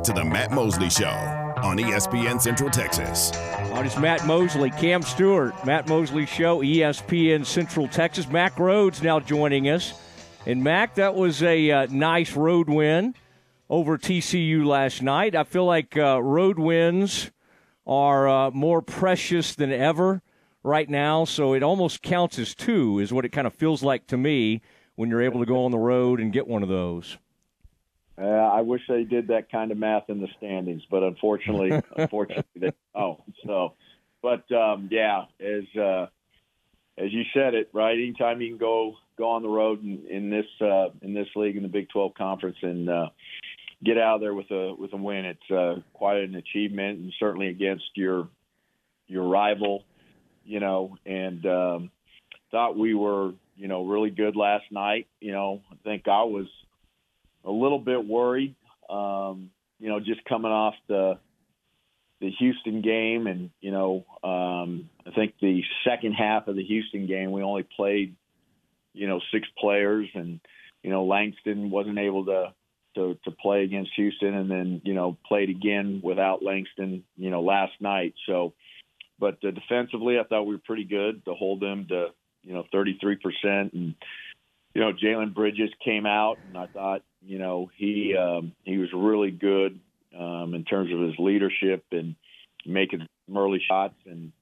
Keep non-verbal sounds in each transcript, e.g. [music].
back to the Matt Mosley Show on ESPN Central Texas. On it's Matt Mosley, Cam Stewart, Matt Mosley Show, ESPN Central Texas. Mack Rhoades now joining us. And Mack, that was a uh, nice road win over TCU last night. I feel like uh, road wins are uh, more precious than ever right now, so it almost counts as two, is what it kind of feels like to me when you're able to go on the road and get one of those. Uh, I wish they did that kind of math in the standings, but unfortunately, [laughs] unfortunately, they oh so. But um, yeah, as uh, as you said it right, anytime you can go go on the road in, in this uh, in this league in the Big 12 conference and uh, get out of there with a with a win, it's uh, quite an achievement, and certainly against your your rival, you know. And um, thought we were you know really good last night. You know, I think I was a little bit worried. Um, you know, just coming off the the Houston game, and you know, um, I think the second half of the Houston game, we only played, you know, six players, and you know, Langston wasn't able to to to play against Houston, and then you know, played again without Langston, you know, last night. So, but uh, defensively, I thought we were pretty good to hold them to you know 33 percent, and you know, Jalen Bridges came out, and I thought you know, he um, he was really good um, in terms of his leadership and making early shots. And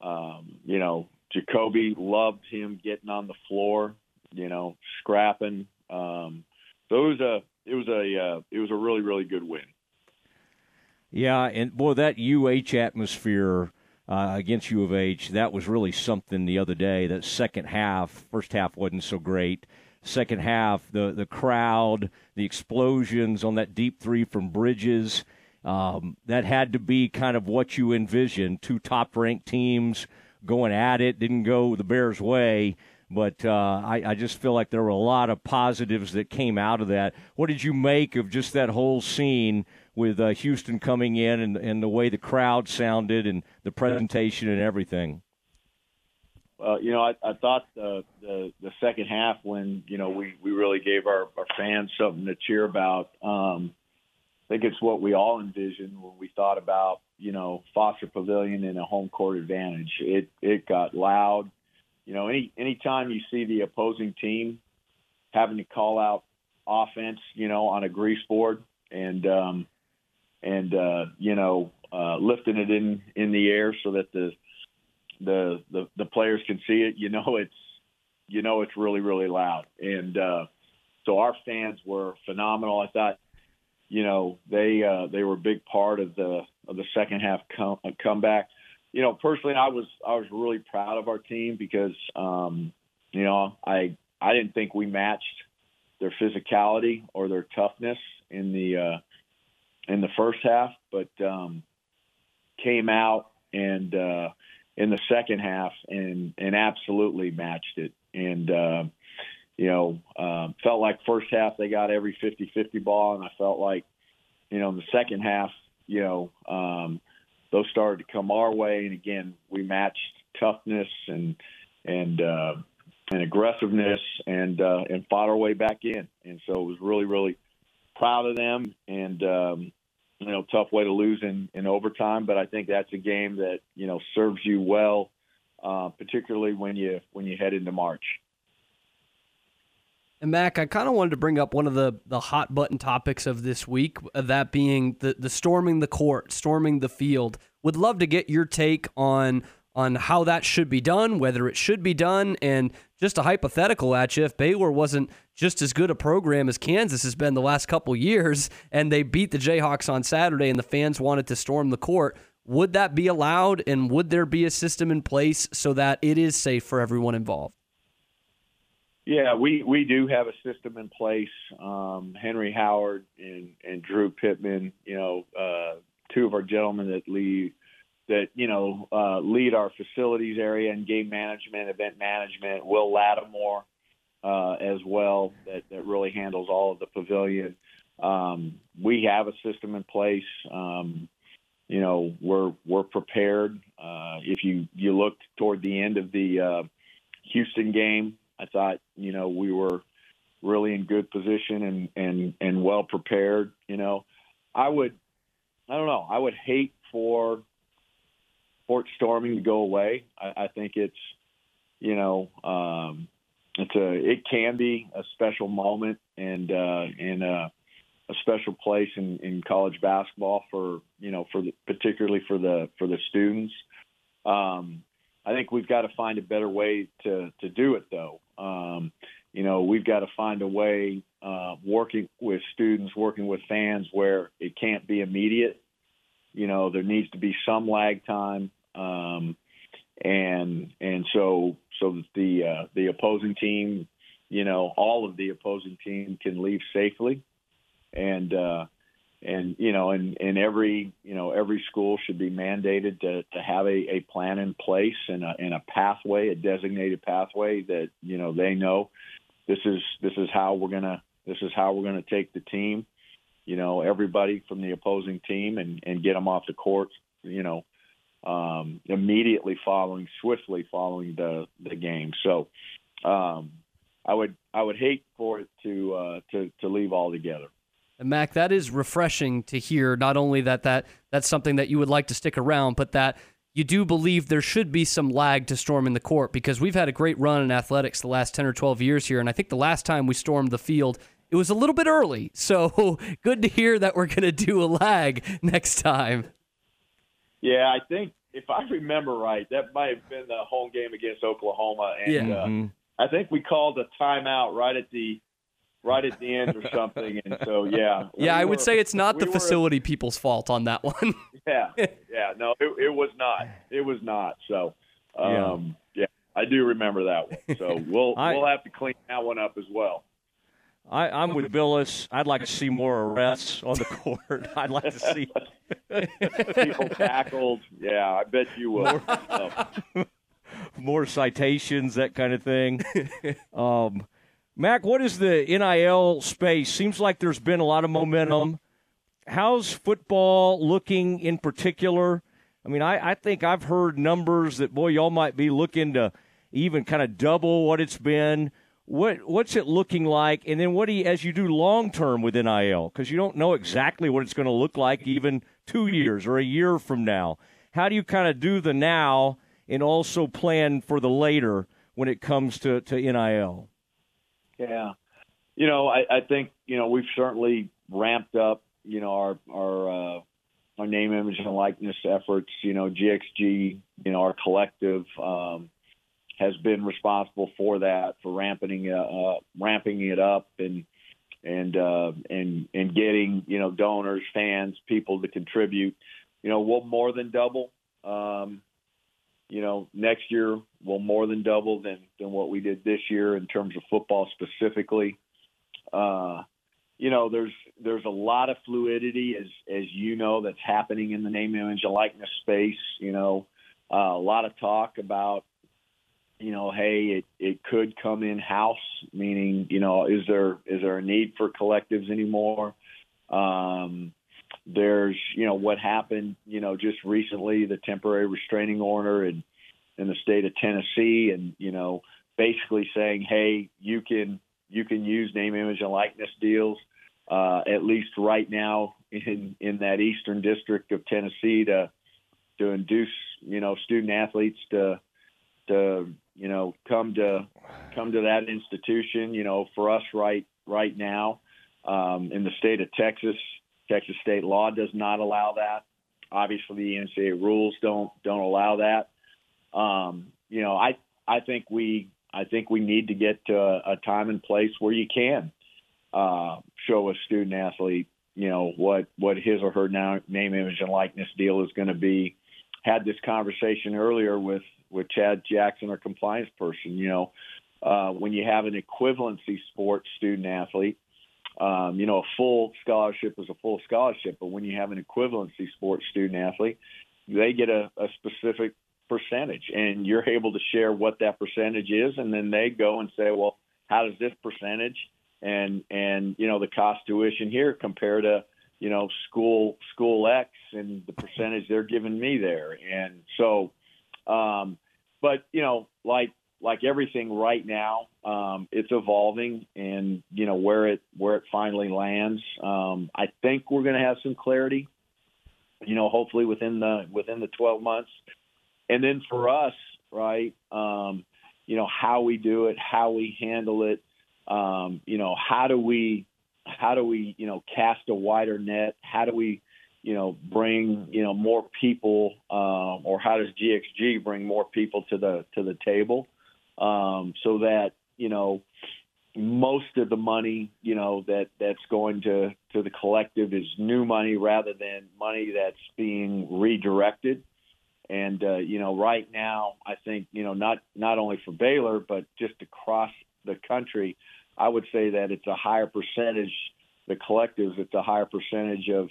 um, you know, Jacoby loved him getting on the floor, you know, scrapping. Um, so it was a it was a uh, it was a really really good win. Yeah, and boy, that UH atmosphere. Uh, against U of H, that was really something the other day. That second half, first half wasn't so great second half, the the crowd, the explosions on that deep three from Bridges. Um, that had to be kind of what you envisioned. Two top ranked teams going at it. Didn't go the Bears' way, but uh, I, I, just feel like there were a lot of positives that came out of that. What did you make of just that whole scene with uh, Houston coming in and, and the way the crowd sounded and the presentation and everything? Uh, you know, I, I thought the, the the second half when you know we we really gave our our fans something to cheer about. Um, I think it's what we all envisioned when we thought about you know Foster Pavilion and a home court advantage. It it got loud. You know, any anytime you see the opposing team having to call out offense, you know, on a grease board and um, and uh, you know uh, lifting it in in the air so that the the, the the players can see it, you know it's you know it's really really loud. And uh, so our fans were phenomenal. I thought, you know, they uh, they were a big part of the of the second half uh, comeback. You know, personally, I was I was really proud of our team because um, you know I I didn't think we matched their physicality or their toughness in the uh, in the first half, but um, came out and uh, in the second half and and absolutely matched it. And uh, you know, uh, felt like first half they got every 50-50 ball, and I felt like you know in the second half, you know, um, those started to come our way, and again we matched toughness and and uh, and aggressiveness and uh, and fought our way back in. And so it was really really proud of them and um, you know, tough way to lose in, in overtime, but I think that's a game that, you know, serves you well, uh, particularly when you when you head into March. And Mack, I kind of wanted to bring up one of the, the hot button topics of this week, uh, that being the, the storming the court, storming the field. Would love to get your take on on how that should be done, whether it should be done, and just a hypothetical at you. If Baylor wasn't just as good a program as Kansas has been the last couple [laughs] years, and they beat the Jayhawks on Saturday, and the fans wanted to storm the court, would that be allowed? And would there be a system in place so that it is safe for everyone involved? Yeah, we, we do have a system in place. Um, Henry Howard and, and Drew Pittman, you know, uh, two of our gentlemen that lead that you know uh, lead our facilities area and game management, event management. Will Lattimore uh, as well that, that really handles all of the pavilion. Um, we have a system in place. Um, you know we're we're prepared. Uh, if you you looked toward the end of the uh, Houston game, I thought you know we were really in good position and and and well prepared. You know I would, I don't know, I would hate for Fort Storming to go away. I, I think it's, you know, um, it's a it can be a special moment and uh, and uh, a special place in, in college basketball for you know for the, particularly for the for the students. Um, I think we've got to find a better way to to do it though. Um, you know, we've got to find a way uh, working with students, working with fans where it can't be immediate. You know, there needs to be some lag time. Um, and and so so that the uh, the opposing team, you know, all of the opposing team can leave safely, and uh, and you know, and, and every you know every school should be mandated to, to have a, a plan in place and a, and a pathway, a designated pathway that you know they know this is this is how we're gonna this is how we're gonna take the team, you know, everybody from the opposing team and and get them off the court, you know, um, immediately following, swiftly following the the game. So um, I would I would hate for it to uh, to to leave altogether. And Mack, that is refreshing to hear. Not only that that that's something that you would like to stick around, but that you do believe there should be some lag to storming the court because we've had a great run in athletics the last 10 or 12 years here. And I think the last time we stormed the field, it was a little bit early. So [laughs] good to hear that we're going to do a lag next time. Yeah, I think if I remember right, that might have been the home game against Oklahoma, and Yeah. uh, Mm-hmm. I think we called a timeout right at the right at the end or something. And so, yeah, Yeah, we I would say it's not the we were- facility people's fault on that one. [laughs] Yeah, yeah, no, it, it was not. It was not. So, um, yeah. I do remember that one. So [laughs] we'll I- we'll have to clean that one up as well. I, I'm with Billis. I'd like to see more arrests on the court. [laughs] I'd like to see [laughs] People tackled. Yeah, I bet you will. So, [laughs] more citations, that kind of thing. um, Mack, what is the NIL space? Seems like there's been a lot of momentum. How's football looking in particular? I mean, I, I think I've heard numbers that boy, y'all might be looking to even kind of double what it's been. What what's it looking like? And then what do you, as you do long term with NIL? Because you don't know exactly what it's going to look like even two years or a year from now. How do you kind of do the now and also plan for the later when it comes to, to NIL? Yeah, you know, I, I think you know we've certainly ramped up, you know, our our uh, our name, image, and likeness efforts. You know, GXG, you know, our collective um, has been responsible for that, for ramping uh, uh, ramping it up and and uh, and and getting you know donors, fans, people to contribute. You know, we'll more than double. Um, you know, next year we'll more than double than than what we did this year in terms of football specifically. Uh, you know, there's there's a lot of fluidity as as you know that's happening in the name, image, and likeness space. You know, uh, a lot of talk about you know, hey, it, it could come in house, meaning, you know, is there is there a need for collectives anymore? Um, there's, you know, what happened, you know, just recently, the temporary restraining order in in the state of Tennessee, and you know, basically saying, hey, you can you can use name, image, and likeness deals, uh, at least right now in in that eastern district of Tennessee to to induce, you know, student athletes to to you know come to come to that institution you know for us right right now. Um, in the state of Texas Texas state law does not allow that. Obviously the NCAA rules don't don't allow that. Um, you know I I think we I think we need to get to a, a time and place where you can uh, show a student athlete you know what what his or her now, name image and likeness deal is going to be. Had this conversation earlier with with Chad Jackson, our compliance person. You know, uh, when you have an equivalency sports student athlete, um, you know, a full scholarship is a full scholarship, but when you have an equivalency sports student athlete, they get a, a specific percentage, and you're able to share what that percentage is, and then they go and say, well, how does this percentage and and you know the cost tuition here compare to you know school school X and the percentage they're giving me there, and so. Um, but you know, like like everything right now, um, it's evolving, and you know where it where it finally lands. Um, I think we're going to have some clarity. You know, hopefully within the within the 12 months, and then for us, right? Um, you know how we do it, how we handle it. Um, you know how do we how do we you know cast a wider net? How do we you know bring you know more people, uh, or how does GXG bring more people to the to the table? um, so that you know most of the money you know that that's going to to the collective is new money rather than money that's being redirected and uh, you know right now I think you know not not only for Baylor but just across the country I would say that it's a higher percentage the collectives it's a higher percentage of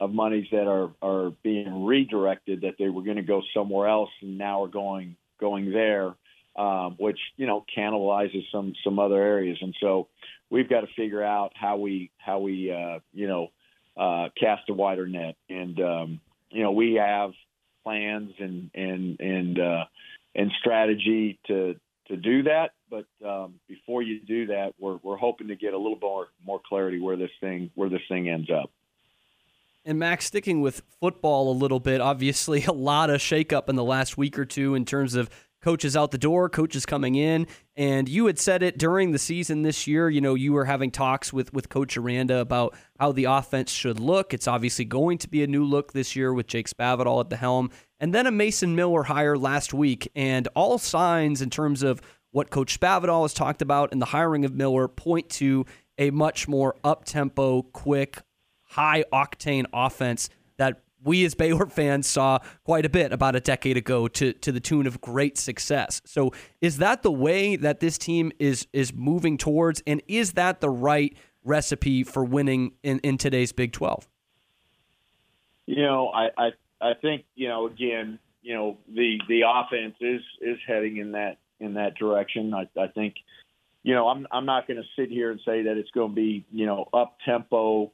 of monies that are are being redirected that they were going to go somewhere else and now are going going there um, which you know cannibalizes some some other areas. And so we've got to figure out how we how we uh, you know uh, cast a wider net. And um, you know we have plans and and and uh, and strategy to to do that. But um, before you do that, we're we're hoping to get a little more more clarity where this thing where this thing ends up. And Max, sticking with football a little bit, obviously [laughs] a lot of shakeup in the last week or two in terms of coaches out the door, coaches coming in. And you had said it during the season this year. You know, you were having talks with, with Coach Aranda about how the offense should look. It's obviously going to be a new look this year with Jake Spavital at the helm. And then a Mason Miller hire last week. And all signs in terms of what Coach Spavital has talked about and the hiring of Miller point to a much more up tempo, quick, high octane offense that we as Baylor fans saw quite a bit about a decade ago to to the tune of great success. So is that the way that this team is is moving towards and is that the right recipe for winning in, in today's Big 12? You know, I, I I think, you know, again, you know, the the offense is is heading in that in that direction. I, I think, you know, I'm I'm not going to sit here and say that it's going to be, you know, up tempo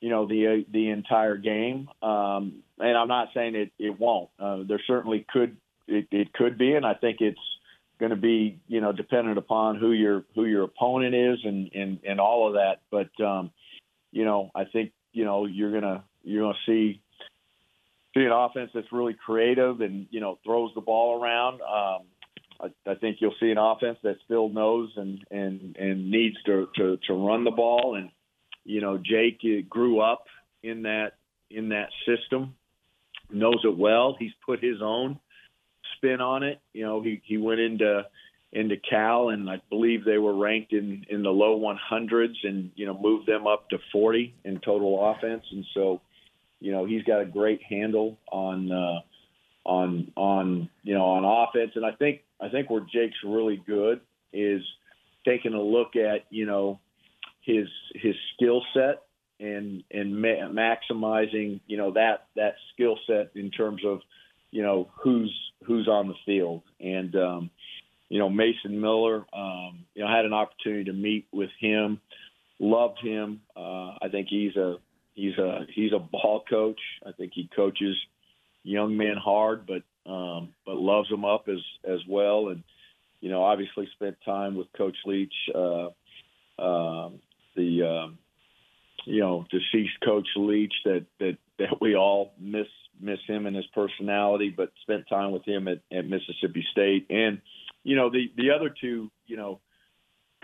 you know the the entire game. Um, and I'm not saying it it won't. Uh, there certainly could it, it could be, and I think it's going to be you know dependent upon who your who your opponent is and and and all of that. But um, you know I think you know you're gonna you're gonna see see an offense that's really creative and you know throws the ball around. Um, I, I think you'll see an offense that still knows and and and needs to to, to run the ball and you know, Jake grew up in that in that system, knows it well. He's put his own spin on it. You know, he he went into into Cal, and I believe they were ranked in in the low 100s, and you know moved them up to 40 in total offense. And so, you know, he's got a great handle on uh, on on you know on offense. And I think I think where Jake's really good is taking a look at you know his his skill set and and ma- maximizing you know that that skill set in terms of you know who's who's on the field. And um, you know Mason Miller um, you know I had an opportunity to meet with him loved him. Uh, I think he's a he's a he's a ball coach. I think he coaches young men hard but um, but loves them up as as well. And you know obviously spent time with Coach Leach uh, um, the um, you know deceased coach Leach that that that we all miss miss him and his personality, but spent time with him at, at Mississippi State, and you know the the other two you know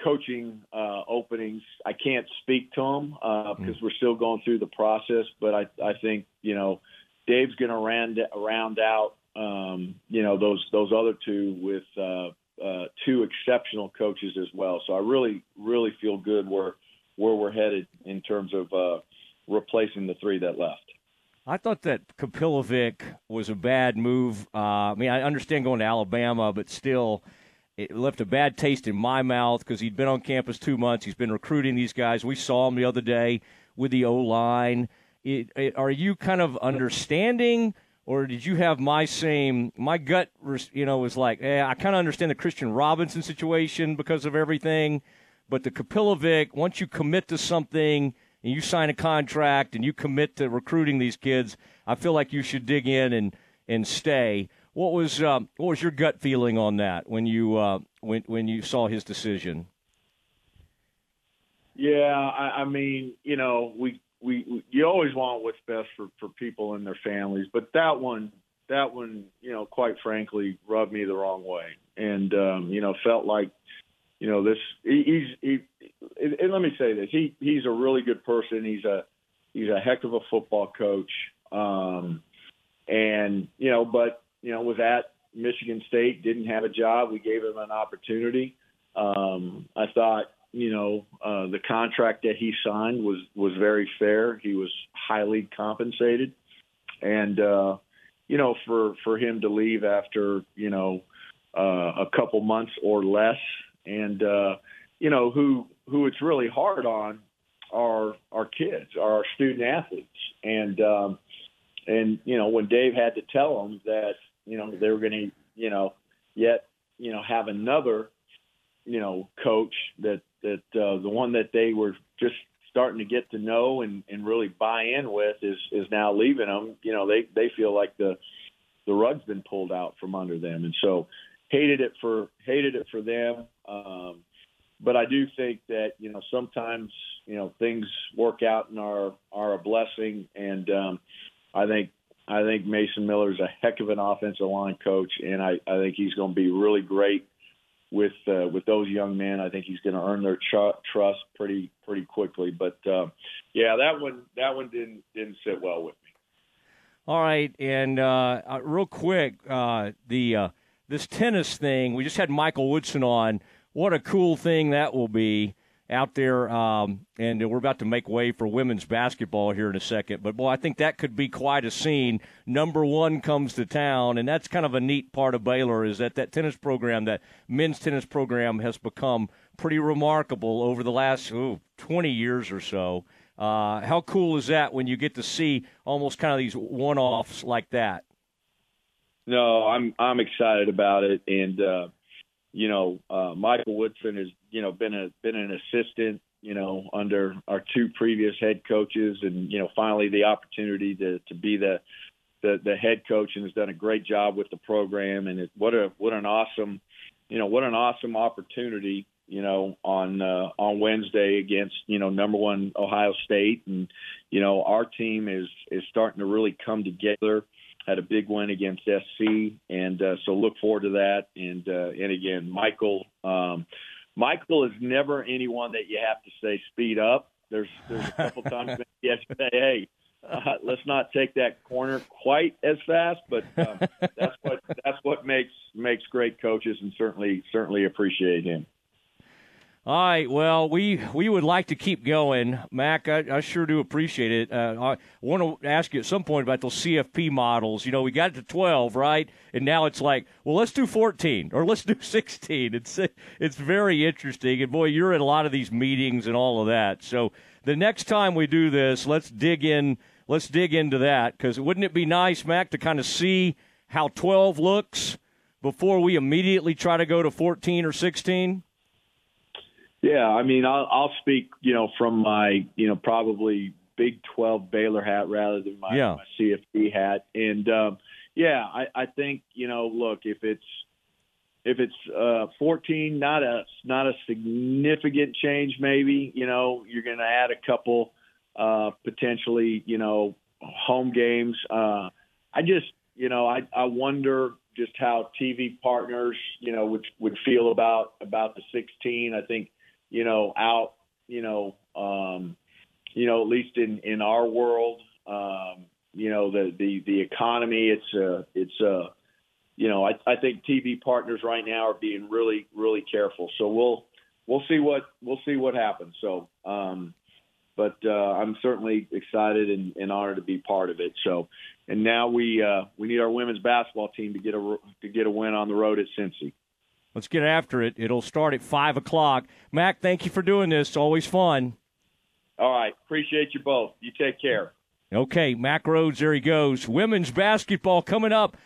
coaching uh, openings. I can't speak to them uh, because mm we're still going through the process, but I I think you know Dave's going to round round out um, you know those those other two with. Uh, uh, two exceptional coaches as well. So I really, really feel good where where we're headed in terms of uh, replacing the three that left. I thought that Kapilovic was a bad move. Uh, I mean, I understand going to Alabama, but still, it left a bad taste in my mouth because he'd been on campus two months. He's been recruiting these guys. We saw him the other day with the O line. Are you kind of understanding, or did you have my same? My gut, you know, was like, eh, I kind of understand the Christian Robinson situation because of everything but the Kapilovic, once you commit to something and you sign a contract and you commit to recruiting these kids, I feel like you should dig in and, and stay. what was um, what was your gut feeling on that when you uh, when when you saw his decision? Yeah, I, I mean, you know, we, we we you always want what's best for for people and their families, but that one that one, you know, quite frankly, rubbed me the wrong way, and um, you know, felt like, you know, this he, he's he. And let me say this: he he's a really good person. He's a he's a heck of a football coach, um, and you know, but you know, was at Michigan State, didn't have a job. We gave him an opportunity. Um, I thought, you know, uh, the contract that he signed was was very fair. He was highly compensated, and uh, you know, for for him to leave after you know uh, a couple months or less, and uh, you know who who it's really hard on are our kids, are our student athletes, and um, and you know when Dave had to tell them that you know they were going to you know yet you know have another you know coach that that uh, the one that they were just starting to get to know and, and really buy in with is is now leaving them. You know, they they feel like the the rug's been pulled out from under them, and so hated it for hated it for them. Um, but I do think that you know sometimes you know things work out and are are a blessing, and um, I think I think Mason Miller is a heck of an offensive line coach, and I, I think he's going to be really great with uh, with those young men. I think he's going to earn their tr- trust pretty pretty quickly. But uh, yeah, that one that one didn't didn't sit well with me. All right, and uh, uh real quick, uh, the uh, this tennis thing. We just had Michael Woodson on. What a cool thing that will be out there, um, and we're about to make way for women's basketball here in a second. But boy, I think that could be quite a scene. Number one comes to town, and that's kind of a neat part of Baylor is that that tennis program, that men's tennis program, has become pretty remarkable over the last ooh, 20 years or so. Uh, how cool is that when you get to see almost kind of these one-offs like that? No, I'm I'm excited about it, and uh, you know, uh, Michael Woodson has, you know, been a been an assistant, you know, under our two previous head coaches, and you know, finally the opportunity to to be the the, the head coach and has done a great job with the program. And it, what a what an awesome, you know, what an awesome opportunity, you know, on uh, on Wednesday against you know number one Ohio State, and you know, our team is is starting to really come together had a big win against SC, and uh, so look forward to that. And uh, and again, Michael, um, Michael is never anyone that you have to say speed up. There's there's a couple [laughs] times you have to say, hey, uh, let's not take that corner quite as fast, but um, that's what that's what makes makes great coaches, and certainly certainly appreciate him. All right. Well, we we would like to keep going, Mack. I, I sure do appreciate it. Uh, I want to ask you at some point about those CFP models. You know, we got it to twelve, right? And now it's like, well, let's do fourteen or let's [laughs] do sixteen. It's it's very interesting. And boy, you're at a lot of these meetings and all of that. So the next time we do this, let's dig in. Let's dig into that because wouldn't it be nice, Mack, to kind of see how twelve looks before we immediately try to go to fourteen or sixteen? Yeah, I mean, I'll, I'll speak, you know, from my, you know, probably Big 12 Baylor hat rather than my, yeah. my CFP hat. And um, yeah, I, I think, you know, look, if it's if it's uh, 14, not a not a significant change, maybe, you know, you're going to add a couple uh, potentially, you know, home games. Uh, I just, you know, I, I wonder just how TV partners, you know, would would feel about about the 16. I think you know, out, you know, um, you know, at least in in our world, um, you know, the the the economy. It's uh, it's uh, you know, I I think TV partners right now are being really really careful. So we'll we'll see what we'll see what happens. So. Um, but uh, I'm certainly excited and, and, honored to be part of it. So, and now we uh, we need our women's basketball team to get a to get a win on the road at Cincy. Let's get after it. It'll start at 5 o'clock. Mack, thank you for doing this. It's always fun. All right. Appreciate you both. You take care. Okay, Mack Rhoades, there he goes. Women's basketball coming up